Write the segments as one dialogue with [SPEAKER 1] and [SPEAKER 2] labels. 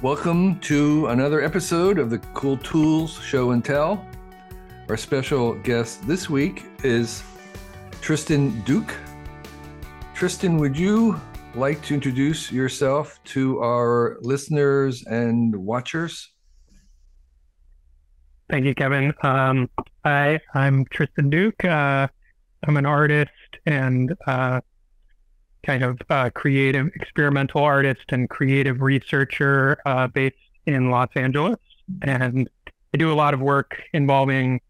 [SPEAKER 1] Welcome to another episode of the Cool Tools Show and Tell. Our special guest this week is Tristan Duke. Tristan, would you like to introduce yourself to our listeners and watchers?
[SPEAKER 2] Thank you, Kevin. Um, hi, I'm Tristan Duke. Uh, I'm an artist and uh, kind of uh, creative experimental artist and creative researcher uh, based in Los Angeles. And I do a lot of work involving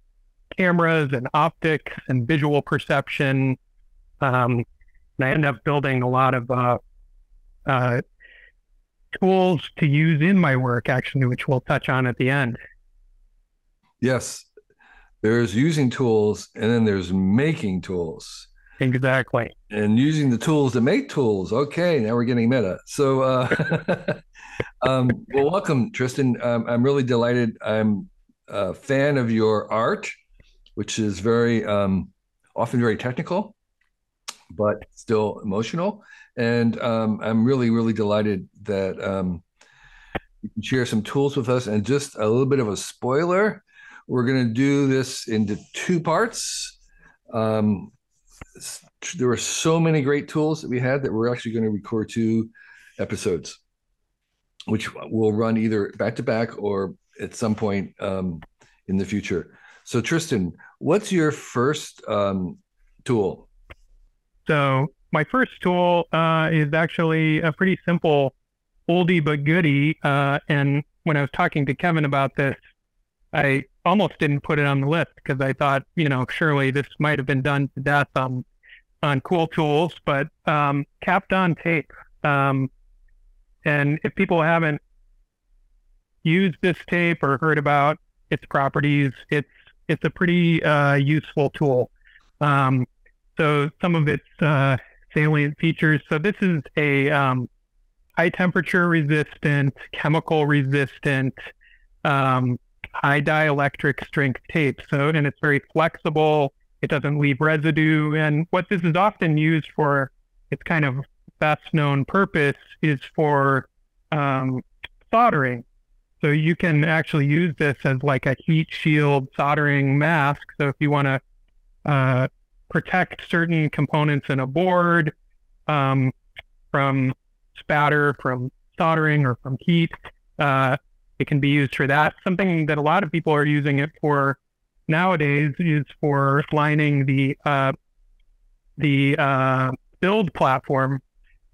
[SPEAKER 2] cameras and optics and visual perception. Um, and I end up building a lot of uh, uh, tools to use in my work, actually, which we'll touch on at the end.
[SPEAKER 1] Yes, there's using tools and then there's making tools.
[SPEAKER 2] Exactly.
[SPEAKER 1] And using the tools to make tools. Okay, now we're getting meta. So, uh, um, well, welcome, Tristan. Um, I'm really delighted. I'm a fan of your art, which is very um, often very technical, but still emotional. And um, I'm really, really delighted that um, you can share some tools with us. And just a little bit of a spoiler we're going to do this into two parts. Um, there were so many great tools that we had that we're actually going to record two episodes, which will run either back to back or at some point um, in the future. So, Tristan, what's your first um, tool?
[SPEAKER 2] So, my first tool uh, is actually a pretty simple oldie but goodie. Uh, and when I was talking to Kevin about this, I almost didn't put it on the list because I thought, you know, surely this might have been done to death on on cool tools, but um, Kapton tape. Um, and if people haven't used this tape or heard about its properties, it's it's a pretty uh, useful tool. Um, so some of its uh, salient features. So this is a um, high temperature resistant, chemical resistant, um, high dielectric strength tape. So, and it's very flexible. It doesn't leave residue. And what this is often used for, its kind of best known purpose is for um, soldering. So you can actually use this as like a heat shield soldering mask. So if you want to uh, protect certain components in a board um, from spatter, from soldering, or from heat, uh, it can be used for that. Something that a lot of people are using it for nowadays is for lining the uh, the uh, build platform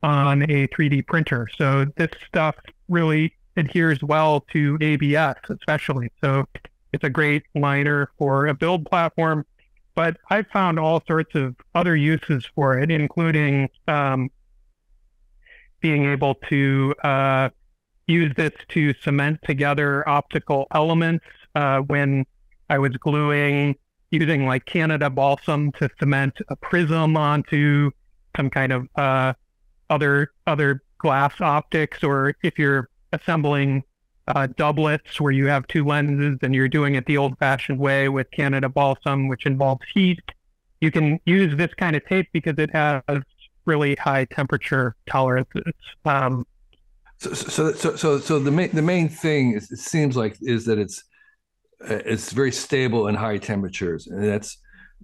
[SPEAKER 2] on a 3D printer. So this stuff really adheres well to ABS, especially. So it's a great liner for a build platform. But I've found all sorts of other uses for it, including um, being able to uh, use this to cement together optical elements uh, when I was gluing using like Canada balsam to cement a prism onto some kind of uh, other other glass optics, or if you're assembling uh, doublets where you have two lenses and you're doing it the old-fashioned way with Canada balsam, which involves heat, you can use this kind of tape because it has really high temperature tolerances. Um,
[SPEAKER 1] so, so, so, so, so the main the main thing is, it seems like is that it's uh, it's very stable in high temperatures, and that's,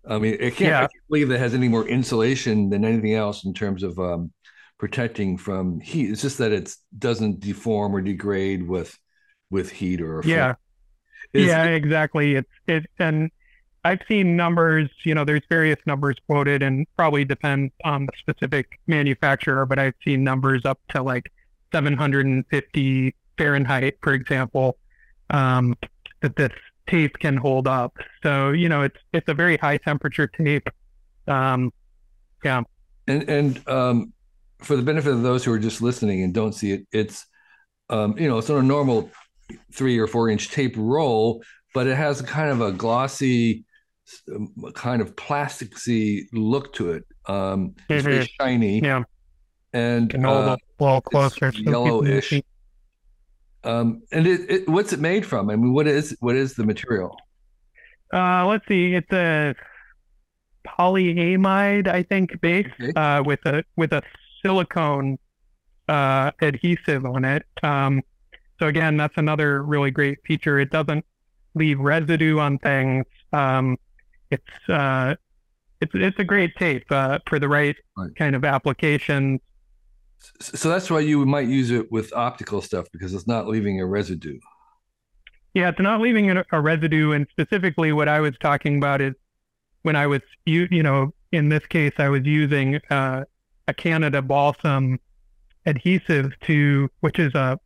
[SPEAKER 1] I mean, it can't, yeah. I can't believe that has any more insulation than anything else in terms of um, protecting from heat. It's just that it doesn't deform or degrade with with heat or
[SPEAKER 2] yeah, is, yeah, exactly. It's it and I've seen numbers, you know, there's various numbers quoted and probably depends on the specific manufacturer, but I've seen numbers up to like 750 Fahrenheit, for example, um, that this tape can hold up. So you know, it's it's a very high temperature tape. Um, yeah.
[SPEAKER 1] And and um, for the benefit of those who are just listening and don't see it, it's um, you know, it's on a normal three or four inch tape roll, but it has kind of a glossy, um, kind of plasticsy look to it. Um, it's mm-hmm. very shiny.
[SPEAKER 2] Yeah
[SPEAKER 1] and
[SPEAKER 2] hold uh, little closer.
[SPEAKER 1] yellowish. Um, and it, it, what's it made from? I mean, what is what is the material?
[SPEAKER 2] Uh, let's see. It's a polyamide, I think, base okay. uh, with a with a silicone uh, adhesive on it. Um, so again, that's another really great feature. It doesn't leave residue on things. Um, it's uh, it's it's a great tape uh, for the right, right, kind of applications.
[SPEAKER 1] So that's why you might use it with optical stuff because it's not leaving a residue.
[SPEAKER 2] Yeah, it's not leaving a, residue. And specifically, what I was talking about is when I was you you know in this case I was using uh, a Canada balsam adhesive to which is a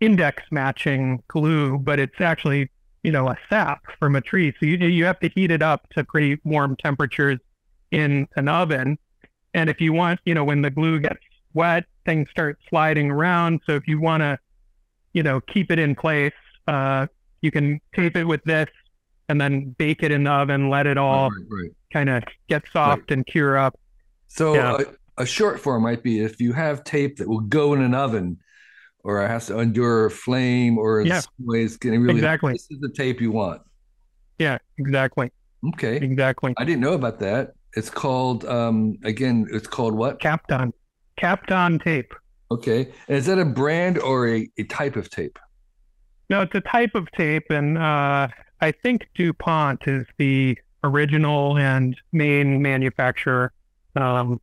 [SPEAKER 2] index matching glue, but it's actually you know, a sap from a tree. So you you have to heat it up to pretty warm temperatures in an oven. And if you want, you know, when the glue gets wet, things start sliding around. So if you want to, you know, keep it in place, uh, you can tape it with this and then bake it in the oven, let it all right, right. kind of get soft right. and cure up.
[SPEAKER 1] So yeah. a, a short form might be if you have tape that will go in an oven or it has to endure a flame or in yeah. some ways getting really
[SPEAKER 2] exactly
[SPEAKER 1] this is the tape you want
[SPEAKER 2] yeah exactly
[SPEAKER 1] okay
[SPEAKER 2] exactly
[SPEAKER 1] i didn't know about that it's called um again it's called what
[SPEAKER 2] kapton kapton tape.
[SPEAKER 1] Okay. And is that a brand or a, a type of tape?
[SPEAKER 2] No it's a type of tape and uh i think dupont is the original and main manufacturer. Um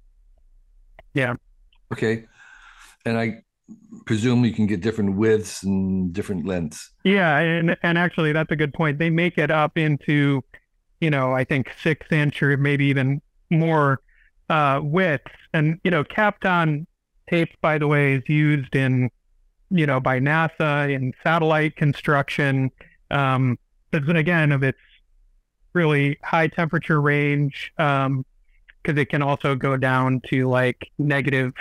[SPEAKER 2] yeah.
[SPEAKER 1] Okay. And i presume you can get different widths and different lengths.
[SPEAKER 2] Yeah, and and actually that's a good point. They make it up into, you know, I think six inch or maybe even more uh, widths. And you know, Kapton tape, by the way, is used in, you know, by NASA in satellite construction. Um, but again, of its really high temperature range, because um, it can also go down to like negative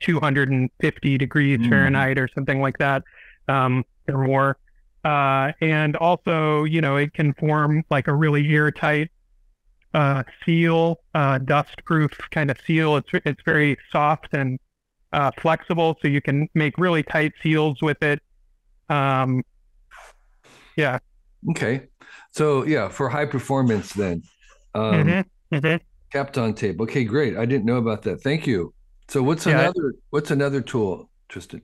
[SPEAKER 2] 250 degrees mm. Fahrenheit or something like that, um, or more. Uh, and also, you know, it can form like a really airtight uh, seal, uh, dust-proof kind of seal. It's it's very soft and uh, flexible, so you can make really tight seals with it. Um, yeah.
[SPEAKER 1] Okay. So yeah, for high performance, then. Um, mm-hmm. Mm-hmm. Kapton tape. Okay, great. I didn't know about that. Thank you. So what's yeah. another what's another tool, Tristan?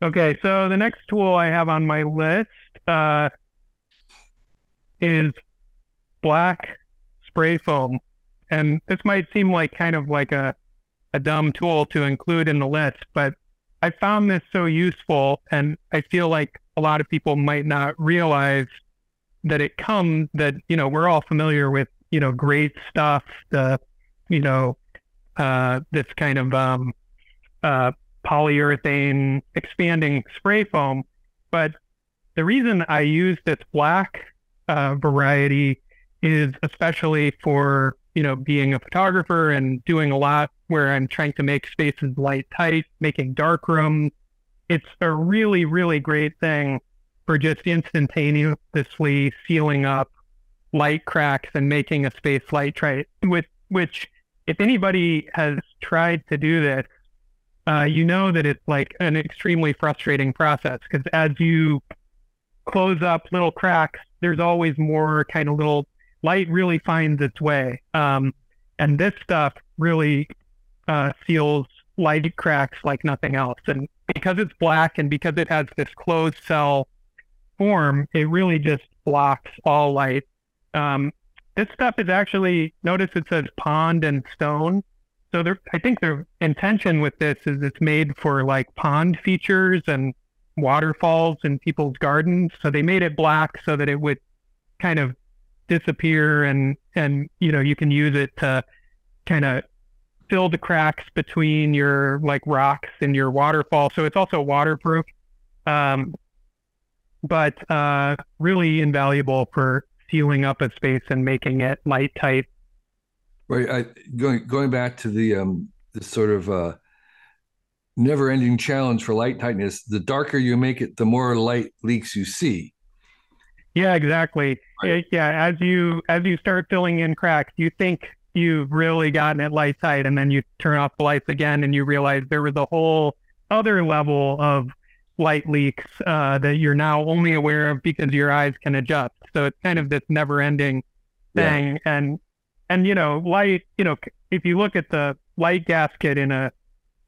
[SPEAKER 2] Okay, so the next tool I have on my list uh, is black spray foam, and this might seem like kind of like a a dumb tool to include in the list, but I found this so useful, and I feel like a lot of people might not realize that it comes that you know we're all familiar with you know great stuff, the you know uh, this kind of um, uh, polyurethane expanding spray foam. But the reason I use this black uh, variety is especially for you know being a photographer and doing a lot where I'm trying to make spaces light tight, making dark rooms. It's a really really great thing for just instantaneously sealing up light cracks and making a space light tight with which if anybody has tried to do this, uh, you know that it's like an extremely frustrating process because as you close up little cracks, there's always more kind of little light really finds its way. Um, and this stuff really uh, seals light cracks like nothing else. And because it's black and because it has this closed cell form, it really just blocks all light. Um, this stuff is actually notice it says pond and stone. So there, I think their intention with this is it's made for like pond features and waterfalls in people's gardens. So they made it black so that it would kind of disappear and and you know you can use it to kind of fill the cracks between your like rocks and your waterfall. So it's also waterproof. Um, but uh, really invaluable for sealing up a space and making it light tight.
[SPEAKER 1] Right. I, going going back to the um, this sort of uh, never-ending challenge for light tightness. The darker you make it, the more light leaks you see.
[SPEAKER 2] Yeah, exactly. Right. Yeah, as you as you start filling in cracks, you think you've really gotten it light tight, and then you turn off the lights again, and you realize there was a whole other level of light leaks uh, that you're now only aware of because your eyes can adjust. So it's kind of this never-ending thing, yeah. and and you know, light. You know, if you look at the light gasket in a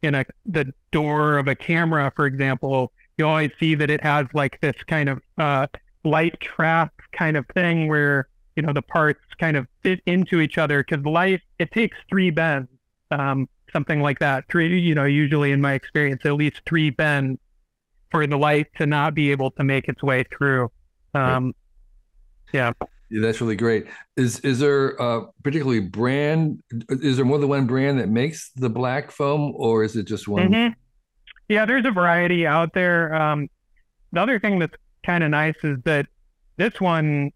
[SPEAKER 2] in a the door of a camera, for example, you always see that it has like this kind of uh, light trap kind of thing where you know the parts kind of fit into each other because light it takes three bends, um, something like that. Three, you know, usually in my experience, at least three bends for the light to not be able to make its way through. Um, yeah.
[SPEAKER 1] Yeah, that's really great. Is is there a particularly brand? Is there more than one brand that makes the black foam, or is it just one?
[SPEAKER 2] Mm-hmm. Yeah, there's a variety out there. Um, the other thing that's kind of nice is that this one,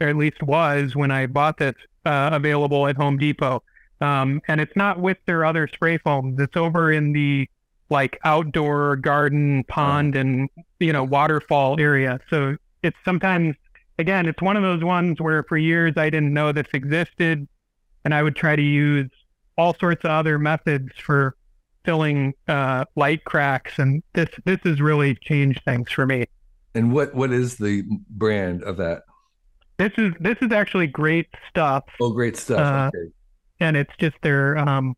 [SPEAKER 2] or at least was when I bought this, uh, available at Home Depot. Um, and it's not with their other spray foams. It's over in the like outdoor garden pond and you know waterfall area. So it's sometimes again, it's one of those ones where for years I didn't know this existed, and I would try to use all sorts of other methods for filling uh, light cracks, and this this has really changed things for me.
[SPEAKER 1] And what what is the brand of that?
[SPEAKER 2] This is this is actually great stuff.
[SPEAKER 1] Oh, great stuff. Uh, okay.
[SPEAKER 2] And it's just their um,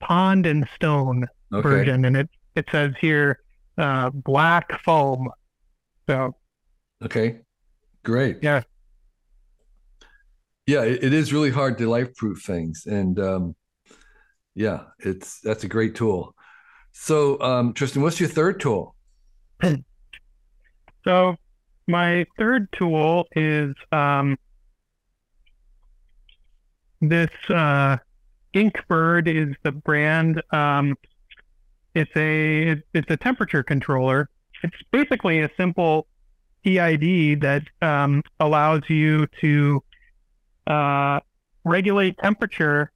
[SPEAKER 2] pond and stone okay. version, and it it says here uh, black foam. So.
[SPEAKER 1] Okay. Great.
[SPEAKER 2] Yeah.
[SPEAKER 1] Yeah, it, it is really hard to life proof things, and um, yeah, it's that's a great tool. So, um, Tristan, what's your third tool?
[SPEAKER 2] So, my third tool is um, this uh, Inkbird is the brand. Um, it's a it's a temperature controller. It's basically a simple PID that um, allows you to uh, regulate temperature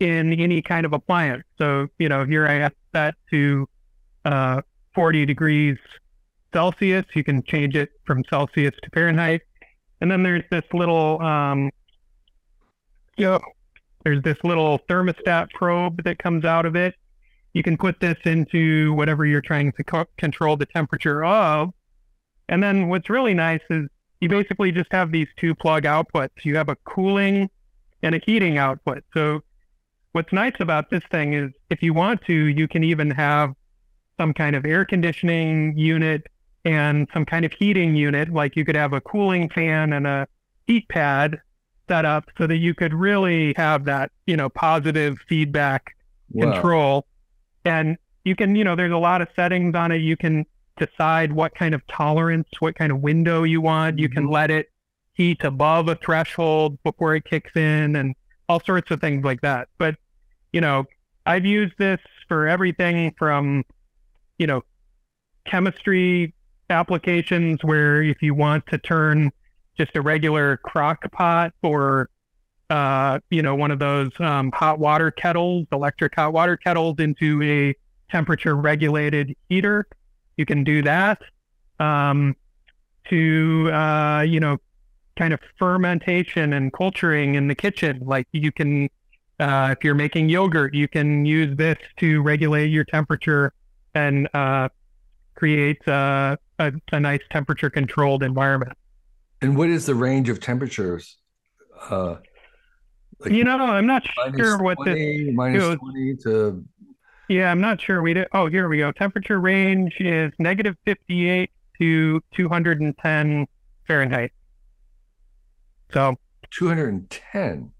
[SPEAKER 2] in any kind of appliance. So, you know, here I have that to uh, 40 degrees Celsius. You can change it from Celsius to Fahrenheit. And then there's this little, um, there's this little thermostat probe that comes out of it. You can put this into whatever you're trying to co- control the temperature of. And then what's really nice is you basically just have these two plug outputs. You have a cooling and a heating output. So what's nice about this thing is if you want to, you can even have some kind of air conditioning unit and some kind of heating unit. Like you could have a cooling fan and a heat pad set up so that you could really have that, you know, positive feedback wow. control. And you can, you know, there's a lot of settings on it. You can decide what kind of tolerance, what kind of window you want. You can mm-hmm. let it heat above a threshold before it kicks in and all sorts of things like that. But, you know, I've used this for everything from, you know, chemistry applications where if you want to turn just a regular crock pot or uh, you know, one of those um, hot water kettles, electric hot water kettles into a temperature regulated heater you can do that um, to uh, you know kind of fermentation and culturing in the kitchen. Like you can, uh, if you're making yogurt, you can use this to regulate your temperature and uh, create uh, a, a, nice temperature controlled environment.
[SPEAKER 1] And what is the range of temperatures? Uh,
[SPEAKER 2] like you know, I'm not sure 20, what this
[SPEAKER 1] minus goes, 20 to
[SPEAKER 2] yeah, I'm not sure. We did. Oh, here we go. Temperature range is negative 58 to 210 Fahrenheit. So
[SPEAKER 1] 210.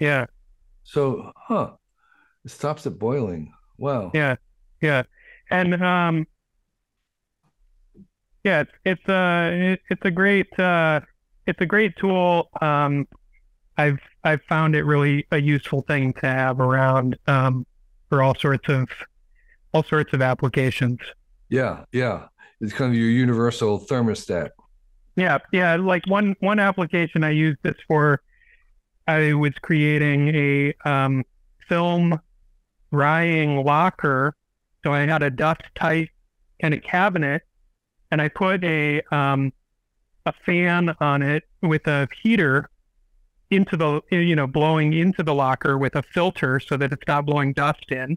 [SPEAKER 2] Yeah.
[SPEAKER 1] So, huh? It stops at boiling. Wow.
[SPEAKER 2] Yeah, yeah, and um, yeah, it's it's a uh, it's a great uh, it's a great tool. Um, I've I've found it really a useful thing to have around. Um, for all sorts of all sorts of applications.
[SPEAKER 1] Yeah, yeah. It's kind of your universal thermostat.
[SPEAKER 2] Yeah, yeah. Like one one application I used this for, I was creating a um, film drying locker. So I had a dust tight kind of cabinet, and I put a um, a fan on it with a heater into the you know blowing into the locker with a filter so that it's not blowing dust in.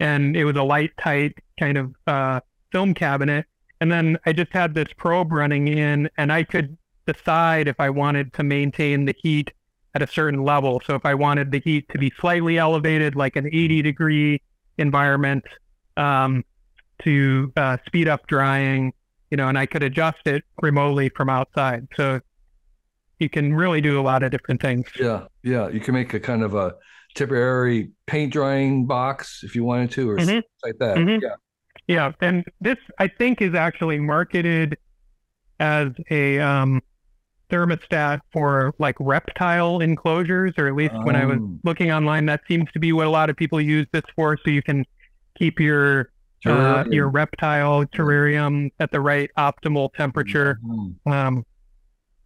[SPEAKER 2] And it was a light tight kind of uh, film cabinet. And then i just had this probe running in and i could decide if i wanted to maintain the heat at a certain level. So if i wanted the heat to be slightly elevated like an 80 degree environment um, to uh, speed up drying, you know, and I could adjust it remotely from outside. So you can really do a lot of different things.
[SPEAKER 1] Yeah, yeah. You can make a kind of a temporary paint drying box if you wanted to, or mm-hmm. like that. Mm-hmm. Yeah,
[SPEAKER 2] yeah. And this, I think, is actually marketed as a um, thermostat for like reptile enclosures, or at least um. when I was oh. looking online, that seems to be what a lot of people use this for. So you can keep your uh, your reptile terrarium at the right optimal temperature. Mm-hmm. Um,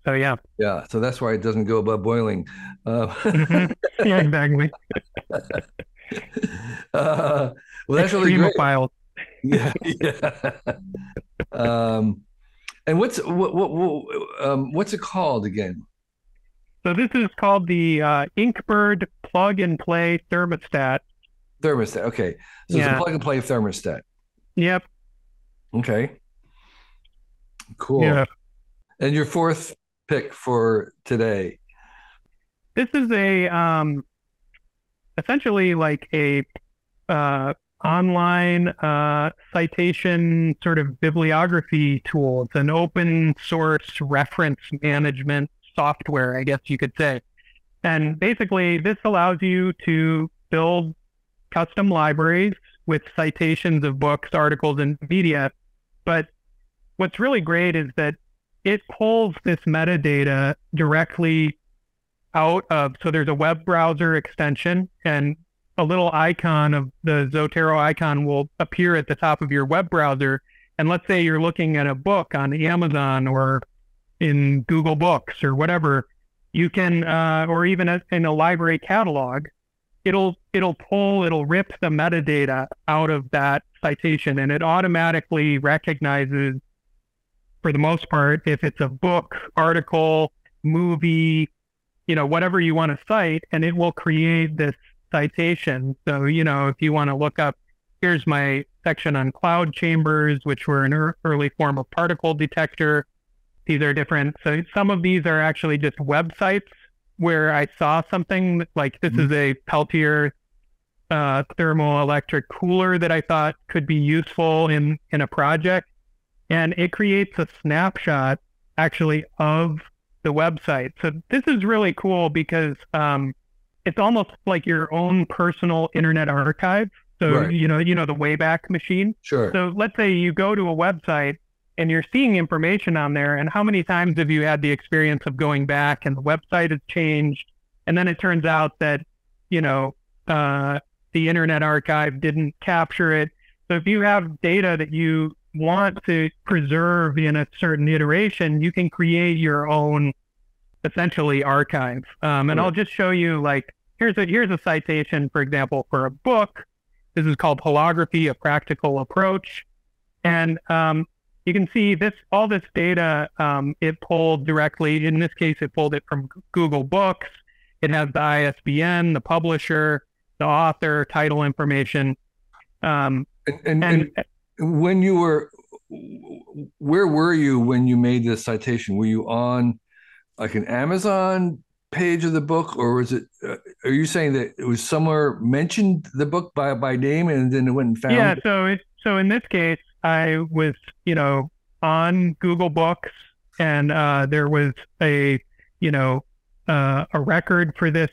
[SPEAKER 2] so yeah.
[SPEAKER 1] Yeah. So that's why it doesn't go above boiling. Uh,
[SPEAKER 2] mm-hmm. Yeah, exactly.
[SPEAKER 1] uh, well, that's really great. Yeah. Yeah. um, and what's what, what, what um, what's it called again?
[SPEAKER 2] So this is called the uh, Inkbird Plug and Play Thermostat.
[SPEAKER 1] Thermostat. Okay. So yeah. it's a plug and play thermostat.
[SPEAKER 2] Yep.
[SPEAKER 1] Okay. Cool. Yeah. And your fourth pick for today?
[SPEAKER 2] This is a um, essentially like a uh, online uh, citation sort of bibliography tool. It's an open source reference management software, I guess you could say. And basically, this allows you to build custom libraries with citations of books, articles, and media. But what's really great is that it pulls this metadata directly out of so there's a web browser extension and a little icon of the Zotero icon will appear at the top of your web browser. And let's say you're looking at a book on Amazon or in Google Books or whatever, you can, uh, or even in a library catalog, it'll it'll pull, it'll rip the metadata out of that citation, and it automatically recognizes for the most part, if it's a book, article, movie, you know, whatever you want to cite, and it will create this citation. So, you know, if you want to look up, here's my section on cloud chambers, which were an early form of particle detector. These are different. So some of these are actually just websites where I saw something like this mm-hmm. is a Peltier uh, thermoelectric cooler that I thought could be useful in in a project and it creates a snapshot actually of the website. So this is really cool because um, it's almost like your own personal internet archive. So right. you know, you know the Wayback Machine.
[SPEAKER 1] Sure.
[SPEAKER 2] So let's say you go to a website and you're seeing information on there, and how many times have you had the experience of going back and the website has changed, and then it turns out that you know uh, the Internet Archive didn't capture it. So if you have data that you want to preserve in a certain iteration, you can create your own essentially archive. Um, and. I'll just show you like here's a here's a citation, for example, for a book. This is called Holography: A Practical Approach, and um, you can see this all this data um, it pulled directly. In this case, it pulled it from Google Books. It has the ISBN, the publisher, the author, title information. Um,
[SPEAKER 1] and, and, and, and when you were where were you when you made this citation were you on like an amazon page of the book or was it uh, are you saying that it was somewhere mentioned the book by by name and then it went and found
[SPEAKER 2] yeah so it, so in this case i was you know on google books and uh, there was a you know uh, a record for this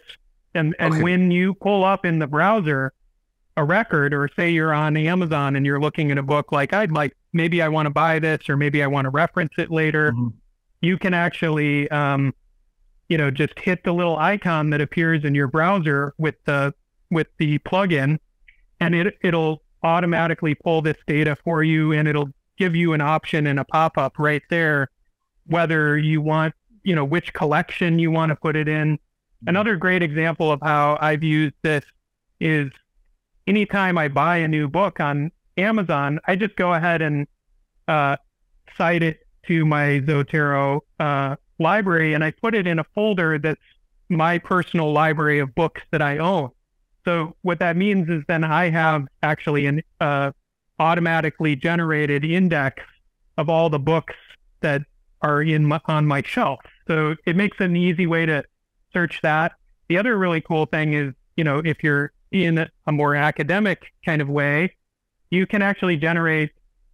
[SPEAKER 2] and and okay. when you pull up in the browser a record or say you're on Amazon and you're looking at a book like I'd like maybe I want to buy this or maybe I want to reference it later, mm-hmm. you can actually um, you know just hit the little icon that appears in your browser with the with the plugin and it it'll automatically pull this data for you and it'll give you an option in a pop-up right there whether you want you know which collection you want to put it in. Another great example of how I've used this is anytime I buy a new book on Amazon, I just go ahead and uh, cite it to my Zotero uh, library and I put it in a folder that's my personal library of books that I own. So what that means is then I have actually an uh, automatically generated index of all the books that are in my, on my shelf. So it makes an easy way to search that. The other really cool thing is, you know, if you're in a more academic kind of way, you can actually generate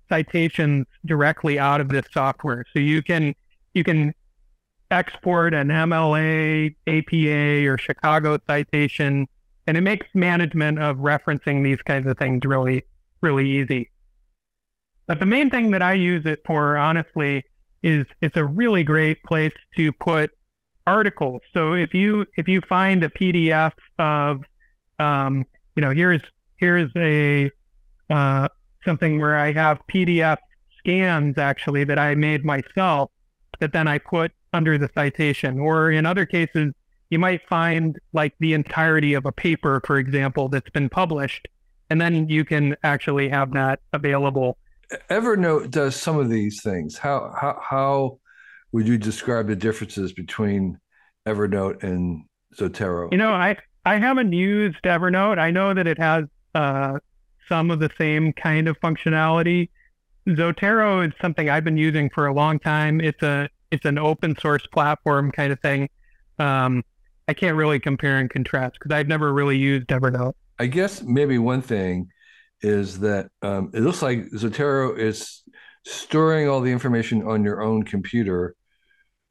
[SPEAKER 2] citations directly out of this software. So you can you can export an MLA, APA, or Chicago citation, and it makes management of referencing these kinds of things really really easy. But the main thing that I use it for, honestly, is it's a really great place to put articles. So if you if you find a PDF of, um, you know, here's here's a uh, something where I have PDF scans actually that I made myself that then I put under the citation. Or in other cases, you might find like the entirety of a paper, for example, that's been published, and then you can actually have that available.
[SPEAKER 1] Evernote does some of these things. How how how would you describe the differences between Evernote and Zotero?
[SPEAKER 2] You know, I I haven't used Evernote. I know that it has uh, some of the same kind of functionality. Zotero is something I've been using for a long time. It's a it's an open source platform kind of thing. Um, I can't really compare and contrast because I've never really used Evernote.
[SPEAKER 1] I guess maybe one thing is that um, it looks like Zotero is storing all the information on your own computer,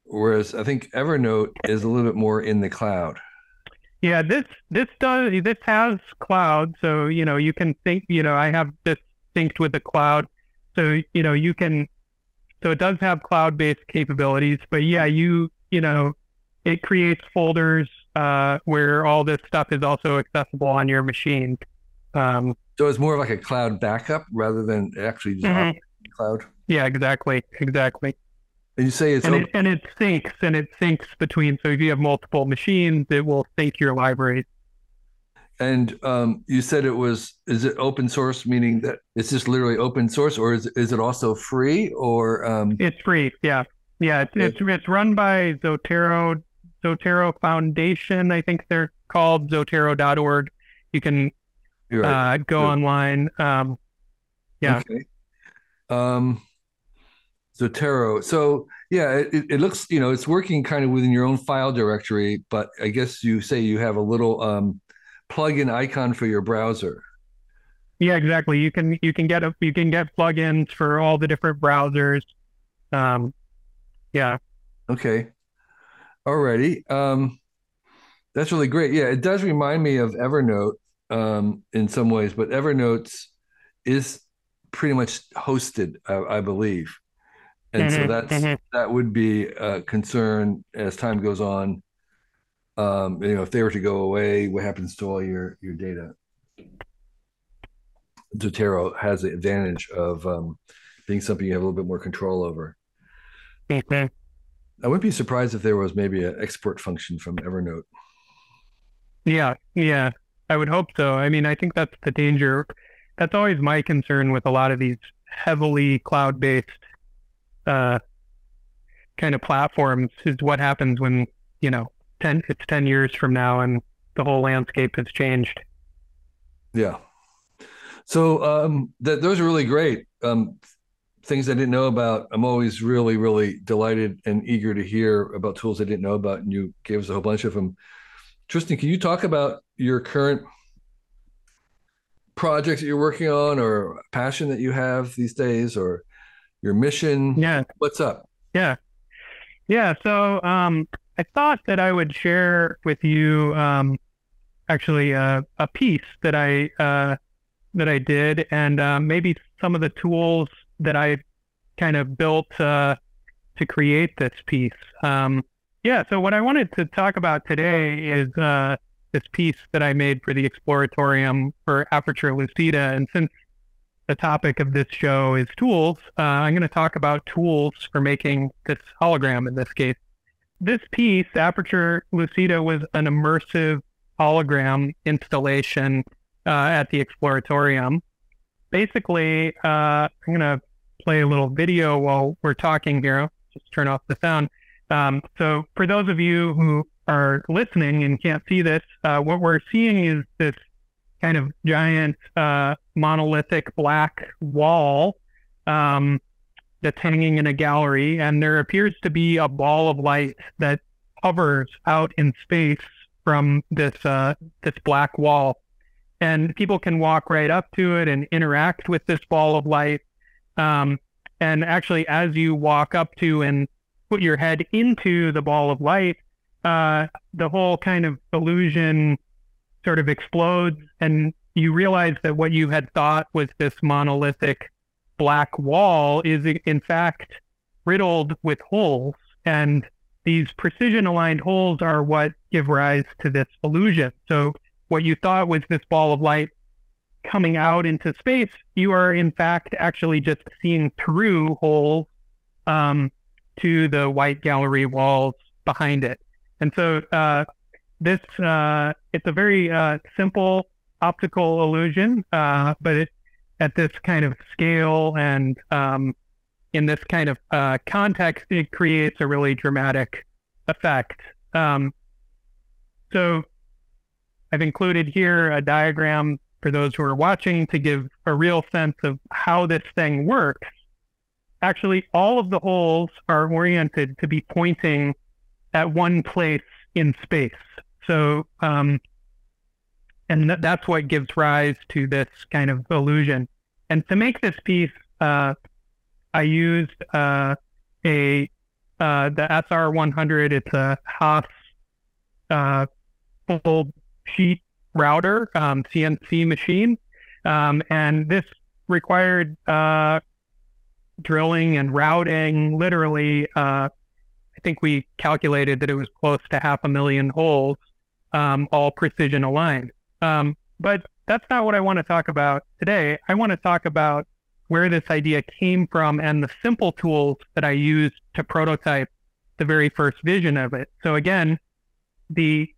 [SPEAKER 1] whereas I think Evernote is a little bit more in the cloud.
[SPEAKER 2] Yeah, this this does this has cloud, so you know you can think. You know, I have this synced with the cloud, so you know you can. So it does have cloud-based capabilities, but yeah, you you know, it creates folders uh, where all this stuff is also accessible on your machine.
[SPEAKER 1] Um, so it's more like a cloud backup rather than actually just mm-hmm. cloud.
[SPEAKER 2] Yeah, exactly, exactly.
[SPEAKER 1] And you say it's
[SPEAKER 2] and, it, and it syncs and it syncs between. So if you have multiple machines, it will sync your libraries.
[SPEAKER 1] And um, you said it was is it open source, meaning that it's just literally open source, or is is it also free? Or um...
[SPEAKER 2] it's free, yeah, yeah. It's, it's it's run by Zotero Zotero Foundation, I think they're called Zotero.org. You can right. uh, go so, online. Um, yeah. Okay.
[SPEAKER 1] Um, Zotero. So yeah, it, it looks you know it's working kind of within your own file directory, but I guess you say you have a little um, plugin icon for your browser.
[SPEAKER 2] Yeah, exactly. You can you can get a you can get plugins for all the different browsers. Um, yeah.
[SPEAKER 1] Okay. Alrighty. Um, that's really great. Yeah, it does remind me of Evernote um, in some ways, but Evernote's is pretty much hosted, I, I believe and mm-hmm, so that's mm-hmm. that would be a concern as time goes on. Um, you know, if they were to go away, what happens to all your your data? Zotero has the advantage of um, being something you have a little bit more control over.
[SPEAKER 2] Mm-hmm.
[SPEAKER 1] I wouldn't be surprised if there was maybe an export function from Evernote.
[SPEAKER 2] Yeah, yeah, I would hope so. I mean, I think that's the danger. That's always my concern with a lot of these heavily cloud-based uh, kind of platforms is what happens when you know ten it's ten years from now and the whole landscape has changed.
[SPEAKER 1] Yeah. So um, th- those are really great um, things I didn't know about. I'm always really, really delighted and eager to hear about tools I didn't know about, and you gave us a whole bunch of them. Tristan, can you talk about your current projects that you're working on, or passion that you have these days, or your mission.
[SPEAKER 2] Yeah.
[SPEAKER 1] What's up?
[SPEAKER 2] Yeah. Yeah. So um, I thought that I would share with you um, actually uh, a piece that I uh, that I did, and uh, maybe some of the tools that I kind of built uh, to create this piece. Um, yeah. So what I wanted to talk about today is uh, this piece that I made for the Exploratorium for Aperture Lucida, and since the topic of this show is tools, uh, I'm going to talk about tools for making this hologram in this case. This piece, Aperture Lucida, was an immersive hologram installation uh, at the Exploratorium. Basically, uh, I'm going to play a little video while we're talking here. Just turn off the sound. Um, so, for those of you who are listening and can't see this, uh, what we're seeing is this kind of giant uh, monolithic black wall um, that's hanging in a gallery, and there appears to be a ball of light that hovers out in space from this uh, this black wall. and people can walk right up to it and interact with this ball of light. Um, and actually, as you walk up to and put your head into the ball of light, uh, the whole kind of illusion sort of explodes, and you realize that what you had thought was this monolithic black wall is in fact riddled with holes. And these precision aligned holes are what give rise to this illusion. So what you thought was this ball of light coming out into space, you are in fact actually just seeing through holes um, to the white gallery walls behind it. And so uh, this uh, it's a very uh, simple optical illusion, uh, but it, at this kind of scale and um, in this kind of uh, context, it creates a really dramatic effect. Um, so I've included here a diagram for those who are watching to give a real sense of how this thing works. Actually, all of the holes are oriented to be pointing at one place in space. So, um, and th- that's what gives rise to this kind of illusion. And to make this piece, uh, I used uh, a uh, the SR100. It's a Haas uh, full sheet router, um, CNC machine. Um, and this required uh, drilling and routing literally. Uh, I think we calculated that it was close to half a million holes, um, all precision aligned. Um, but that's not what I want to talk about today. I want to talk about where this idea came from and the simple tools that I used to prototype the very first vision of it. So again, the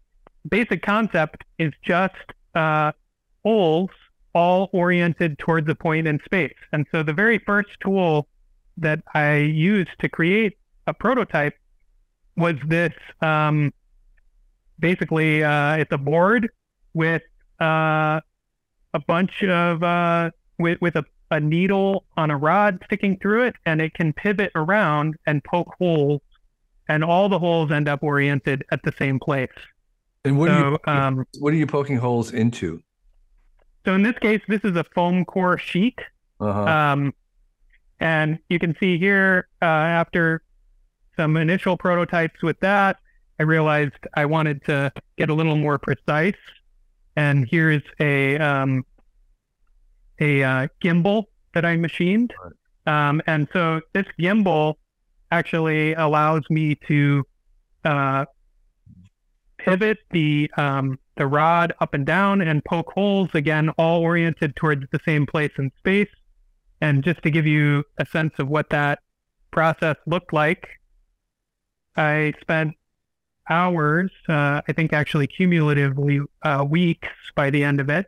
[SPEAKER 2] basic concept is just uh, holes all oriented towards a point in space. And so the very first tool that I used to create a prototype was this um, basically uh, it's a board with uh, a bunch of uh, with with a, a needle on a rod sticking through it, and it can pivot around and poke holes, and all the holes end up oriented at the same place.
[SPEAKER 1] And what, so, are, you, um, what are you poking holes into?
[SPEAKER 2] So in this case, this is a foam core sheet. Uh-huh. Um, and you can see here, uh, after some initial prototypes with that, I realized I wanted to get a little more precise. And here's a um, a uh, gimbal that I machined. Um, and so this gimbal actually allows me to uh, pivot the um, the rod up and down and poke holes again, all oriented towards the same place in space. And just to give you a sense of what that process looked like, I spent hours, uh, I think actually cumulatively uh, weeks by the end of it,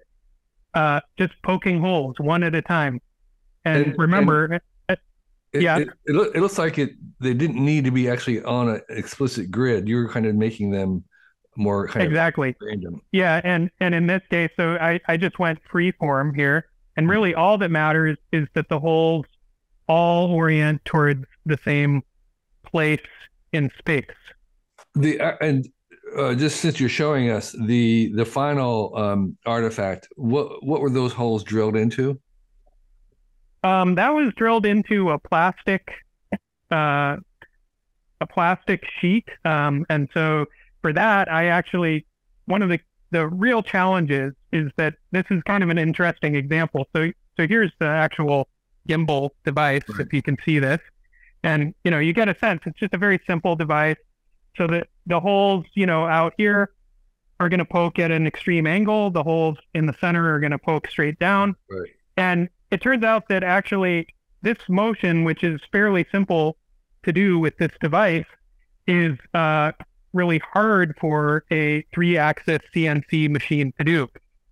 [SPEAKER 2] uh, just poking holes one at a time. And, and remember, and uh,
[SPEAKER 1] it, yeah, it, it, it, looks like it. They didn't need to be actually on an explicit grid. You were kind of making them more kind
[SPEAKER 2] exactly. random. Yeah, and and in this case, so I I just went free form here, and really all that matters is that the holes all orient towards the same place in space.
[SPEAKER 1] The uh, and uh, just since you're showing us the the final um, artifact, what what were those holes drilled into?
[SPEAKER 2] Um, that was drilled into a plastic, uh, a plastic sheet, um, and so for that, I actually one of the the real challenges is that this is kind of an interesting example. So so here's the actual gimbal device, right. if you can see this, and you know you get a sense. It's just a very simple device so that the holes, you know, out here are going to poke at an extreme angle. The holes in the center are going to poke straight down. Right. And it turns out that actually this motion, which is fairly simple to do with this device, is uh, really hard for a three-axis CNC machine to do.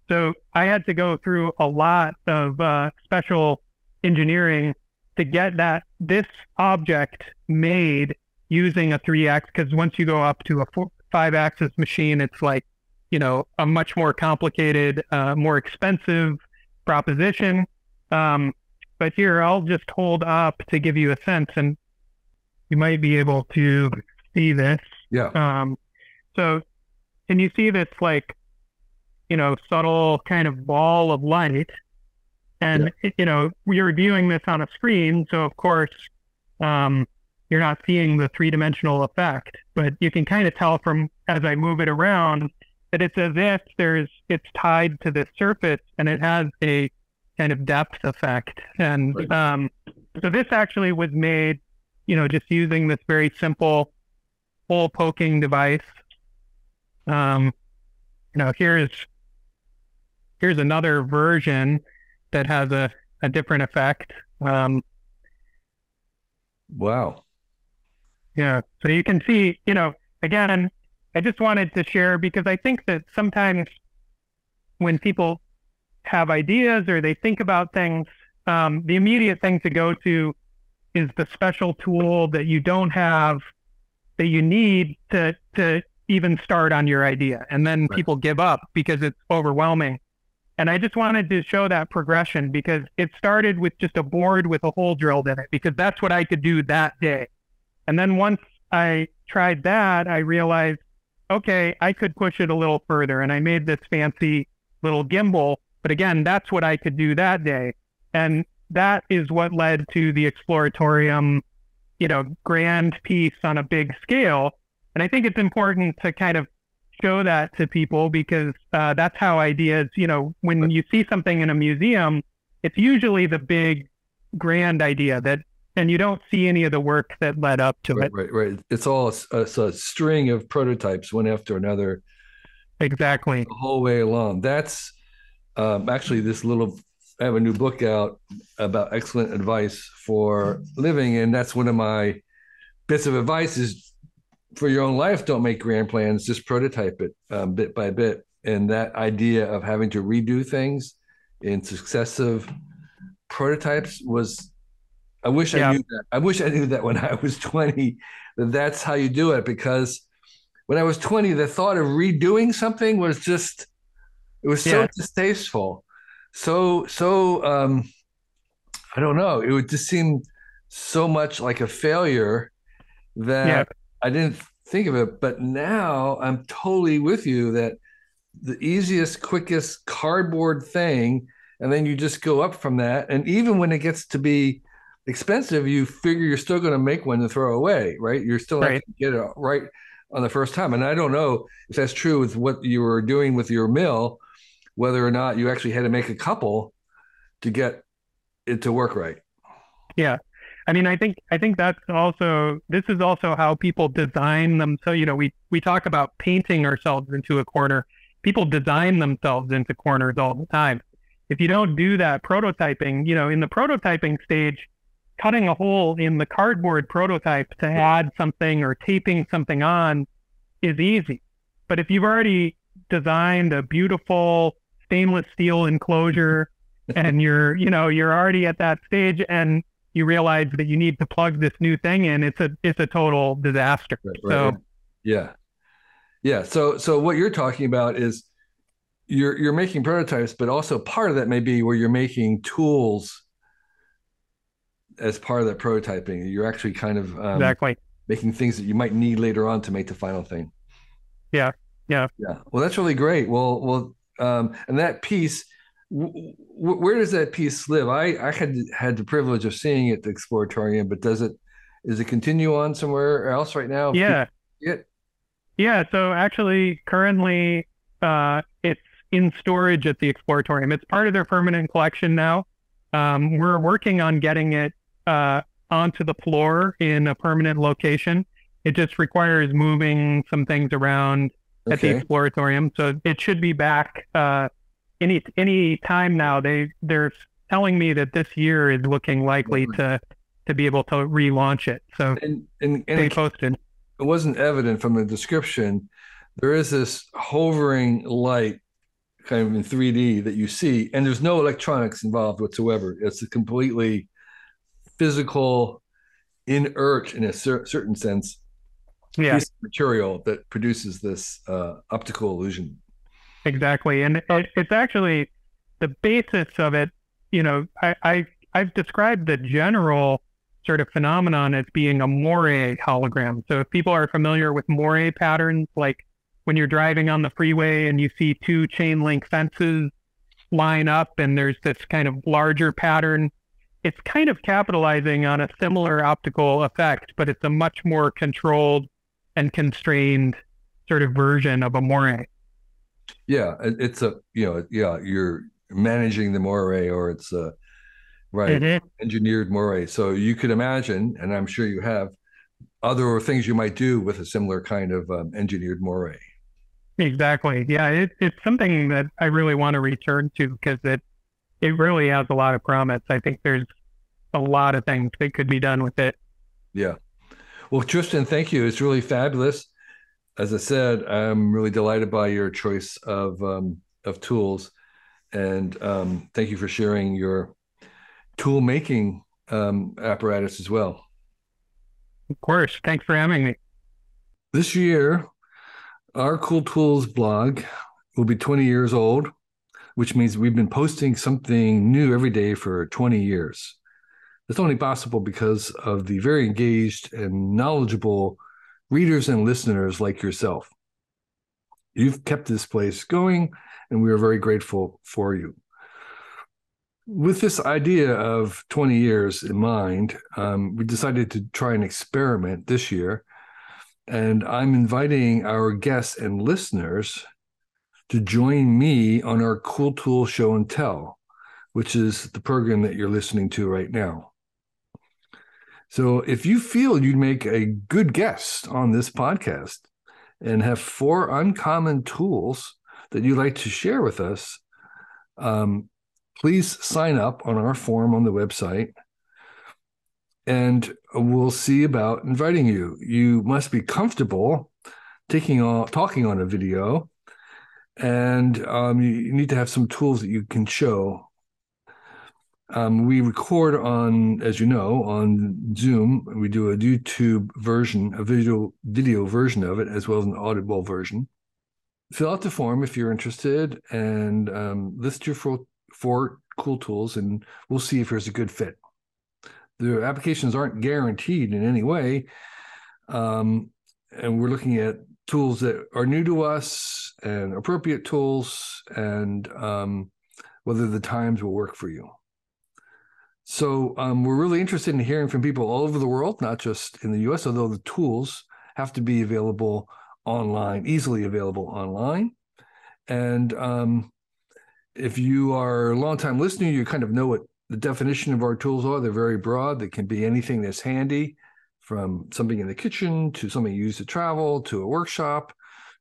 [SPEAKER 2] So I had to go through a lot of uh, special engineering to get that this object made using a three axis because once you go up to a four, five axis machine, it's like, you know, a much more complicated, uh, more expensive proposition. Um, but here, I'll just hold up to give you a sense, and you might be able to see this.
[SPEAKER 1] Yeah.
[SPEAKER 2] Um, so, can you see this like you know, subtle kind of ball of light. And, yeah. you know, you're viewing this on a screen. So, of course, um, you're not seeing the three dimensional effect, but you can kind of tell from as I move it around that it's as if there's, it's tied to the surface and it has a kind of depth effect. And right. um, so this actually was made, you know, just using this very simple hole poking device. Um, you know, here's here's another version that has a, a different effect. Um,
[SPEAKER 1] wow.
[SPEAKER 2] Yeah. So you can see, you know, again, I just wanted to share because I think that sometimes when people have ideas or they think about things, um, the immediate thing to go to is the special tool that you don't have that you need to to even start on your idea and then right. people give up because it's overwhelming and i just wanted to show that progression because it started with just a board with a hole drilled in it because that's what i could do that day and then once i tried that i realized okay i could push it a little further. And i made this fancy little gimbal. But again that's what i could do that day. And that is what led to the exploratorium you know, grand piece on a big scale. And I think it's important to kind of show that to people because uh, that's how ideas, you know, when you see something in a museum, it's usually the big grand idea that, and you don't see any of the work that led up to
[SPEAKER 1] right,
[SPEAKER 2] it.
[SPEAKER 1] Right, right. It's all a, a, string of prototypes, one after another.
[SPEAKER 2] Exactly.
[SPEAKER 1] The whole way along. That's um, actually this little I have a new book out about excellent advice for living, and that's one of my bits of advice is for your own life. Don't make grand plans; just prototype it um, bit by bit. And that idea of having to redo things in successive prototypes was. I wish yeah. I knew that. I wish I knew that when I was twenty. That that's how you do it because when I was twenty, the thought of redoing something was just it was so yeah. distasteful so so um i don't know it would just seem so much like a failure that yeah. i didn't think of it but now i'm totally with you that the easiest quickest cardboard thing and then you just go up from that and even when it gets to be expensive you figure you're still going to make one to throw away right you're still right. to get it right on the first time and i don't know if that's true with what you were doing with your mill whether or not you actually had to make a couple to get it to work right.
[SPEAKER 2] Yeah. I mean, I think I think that's also this is also how people design them. So you know, we we talk about painting ourselves into a corner. People design themselves into corners all the time. If you don't do that prototyping, you know, in the prototyping stage, cutting a hole in the cardboard prototype to add something or taping something on is easy. But if you've already designed a beautiful stainless steel enclosure and you're you know you're already at that stage and you realize that you need to plug this new thing in it's a it's a total disaster right, right. so
[SPEAKER 1] yeah yeah so so what you're talking about is you're you're making prototypes but also part of that may be where you're making tools as part of that prototyping you're actually kind of um,
[SPEAKER 2] exactly
[SPEAKER 1] making things that you might need later on to make the final thing
[SPEAKER 2] yeah yeah
[SPEAKER 1] yeah well that's really great well well um, and that piece, w- where does that piece live? I, I had had the privilege of seeing it at the Exploratorium, but does it is it continue on somewhere else right now?
[SPEAKER 2] Yeah.
[SPEAKER 1] It?
[SPEAKER 2] Yeah. So actually, currently, uh, it's in storage at the Exploratorium. It's part of their permanent collection now. Um, we're working on getting it uh, onto the floor in a permanent location. It just requires moving some things around at the Exploratorium. So it should be back uh, any any time now. They they're telling me that this year is looking likely to to be able to relaunch it. So and, and, and they posted.
[SPEAKER 1] It wasn't evident from the description. There is this hovering light kind of in 3D that you see, and there's no electronics involved whatsoever. It's a completely physical, inert in a cer- certain sense yeah. material that produces this uh, optical illusion.
[SPEAKER 2] Exactly, and it, it's actually the basis of it. You know, I, I I've described the general sort of phenomenon as being a moire hologram. So if people are familiar with moire patterns, like when you're driving on the freeway and you see two chain link fences line up and there's this kind of larger pattern. It's kind of capitalizing on a similar optical effect, but it's a much more controlled and constrained sort of version of a moire.
[SPEAKER 1] Yeah, it's a you know yeah you're managing the moire or it's a right mm-hmm. engineered moire. So you could imagine, and I'm sure you have other things you might do with a similar kind of um, engineered moire.
[SPEAKER 2] Exactly. Yeah, it, it's something that I really want to return to because it it really has a lot of promise. I think there's a lot of things that could be done with it.
[SPEAKER 1] Yeah. Well, Tristan, thank you. It's really fabulous. As I said, I'm really delighted by your choice of um, of tools, and um, thank you for sharing your tool making um, apparatus as well.
[SPEAKER 2] Of course. Thanks for having me.
[SPEAKER 1] This year, our Cool Tools blog will be 20 years old, which means we've been posting something new every day for 20 years. It's only possible because of the very engaged and knowledgeable readers and listeners like yourself. You've kept this place going, and we are very grateful for you. With this idea of 20 years in mind, um, we decided to try an experiment this year and I'm inviting our guests and listeners to join me on our Cool Tool Show and Tell, which is the program that you're listening to right now. So if you feel you'd make a good guest on this podcast and have four uncommon tools that you'd like to share with us, um, please sign up on our form on the website and we'll see about inviting you. You must be comfortable taking on talking on a video, and um, you need to have some tools that you can show. Um, we record on, as you know, on Zoom. We do a YouTube version, a video video version of it, as well as an audible version. Fill out the form if you're interested, and um, list your four, four cool tools, and we'll see if there's a good fit the applications aren't guaranteed in any way. Um, and we're looking at tools that are new to us and appropriate tools and um, whether the times will work for you. So um, we're really interested in hearing from people all over the world, not just in the US, although the tools have to be available online, easily available online. And um, if you are a long-time listener, you kind of know what the definition of our tools are they're very broad. They can be anything that's handy, from something in the kitchen to something you use to travel to a workshop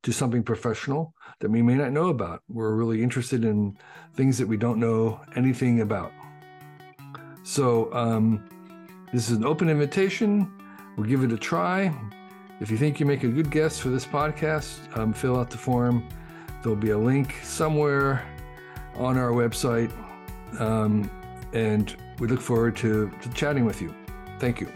[SPEAKER 1] to something professional that we may not know about. We're really interested in things that we don't know anything about. So, um, this is an open invitation. We'll give it a try. If you think you make a good guest for this podcast, um, fill out the form. There'll be a link somewhere on our website. Um, and we look forward to, to chatting with you. Thank you.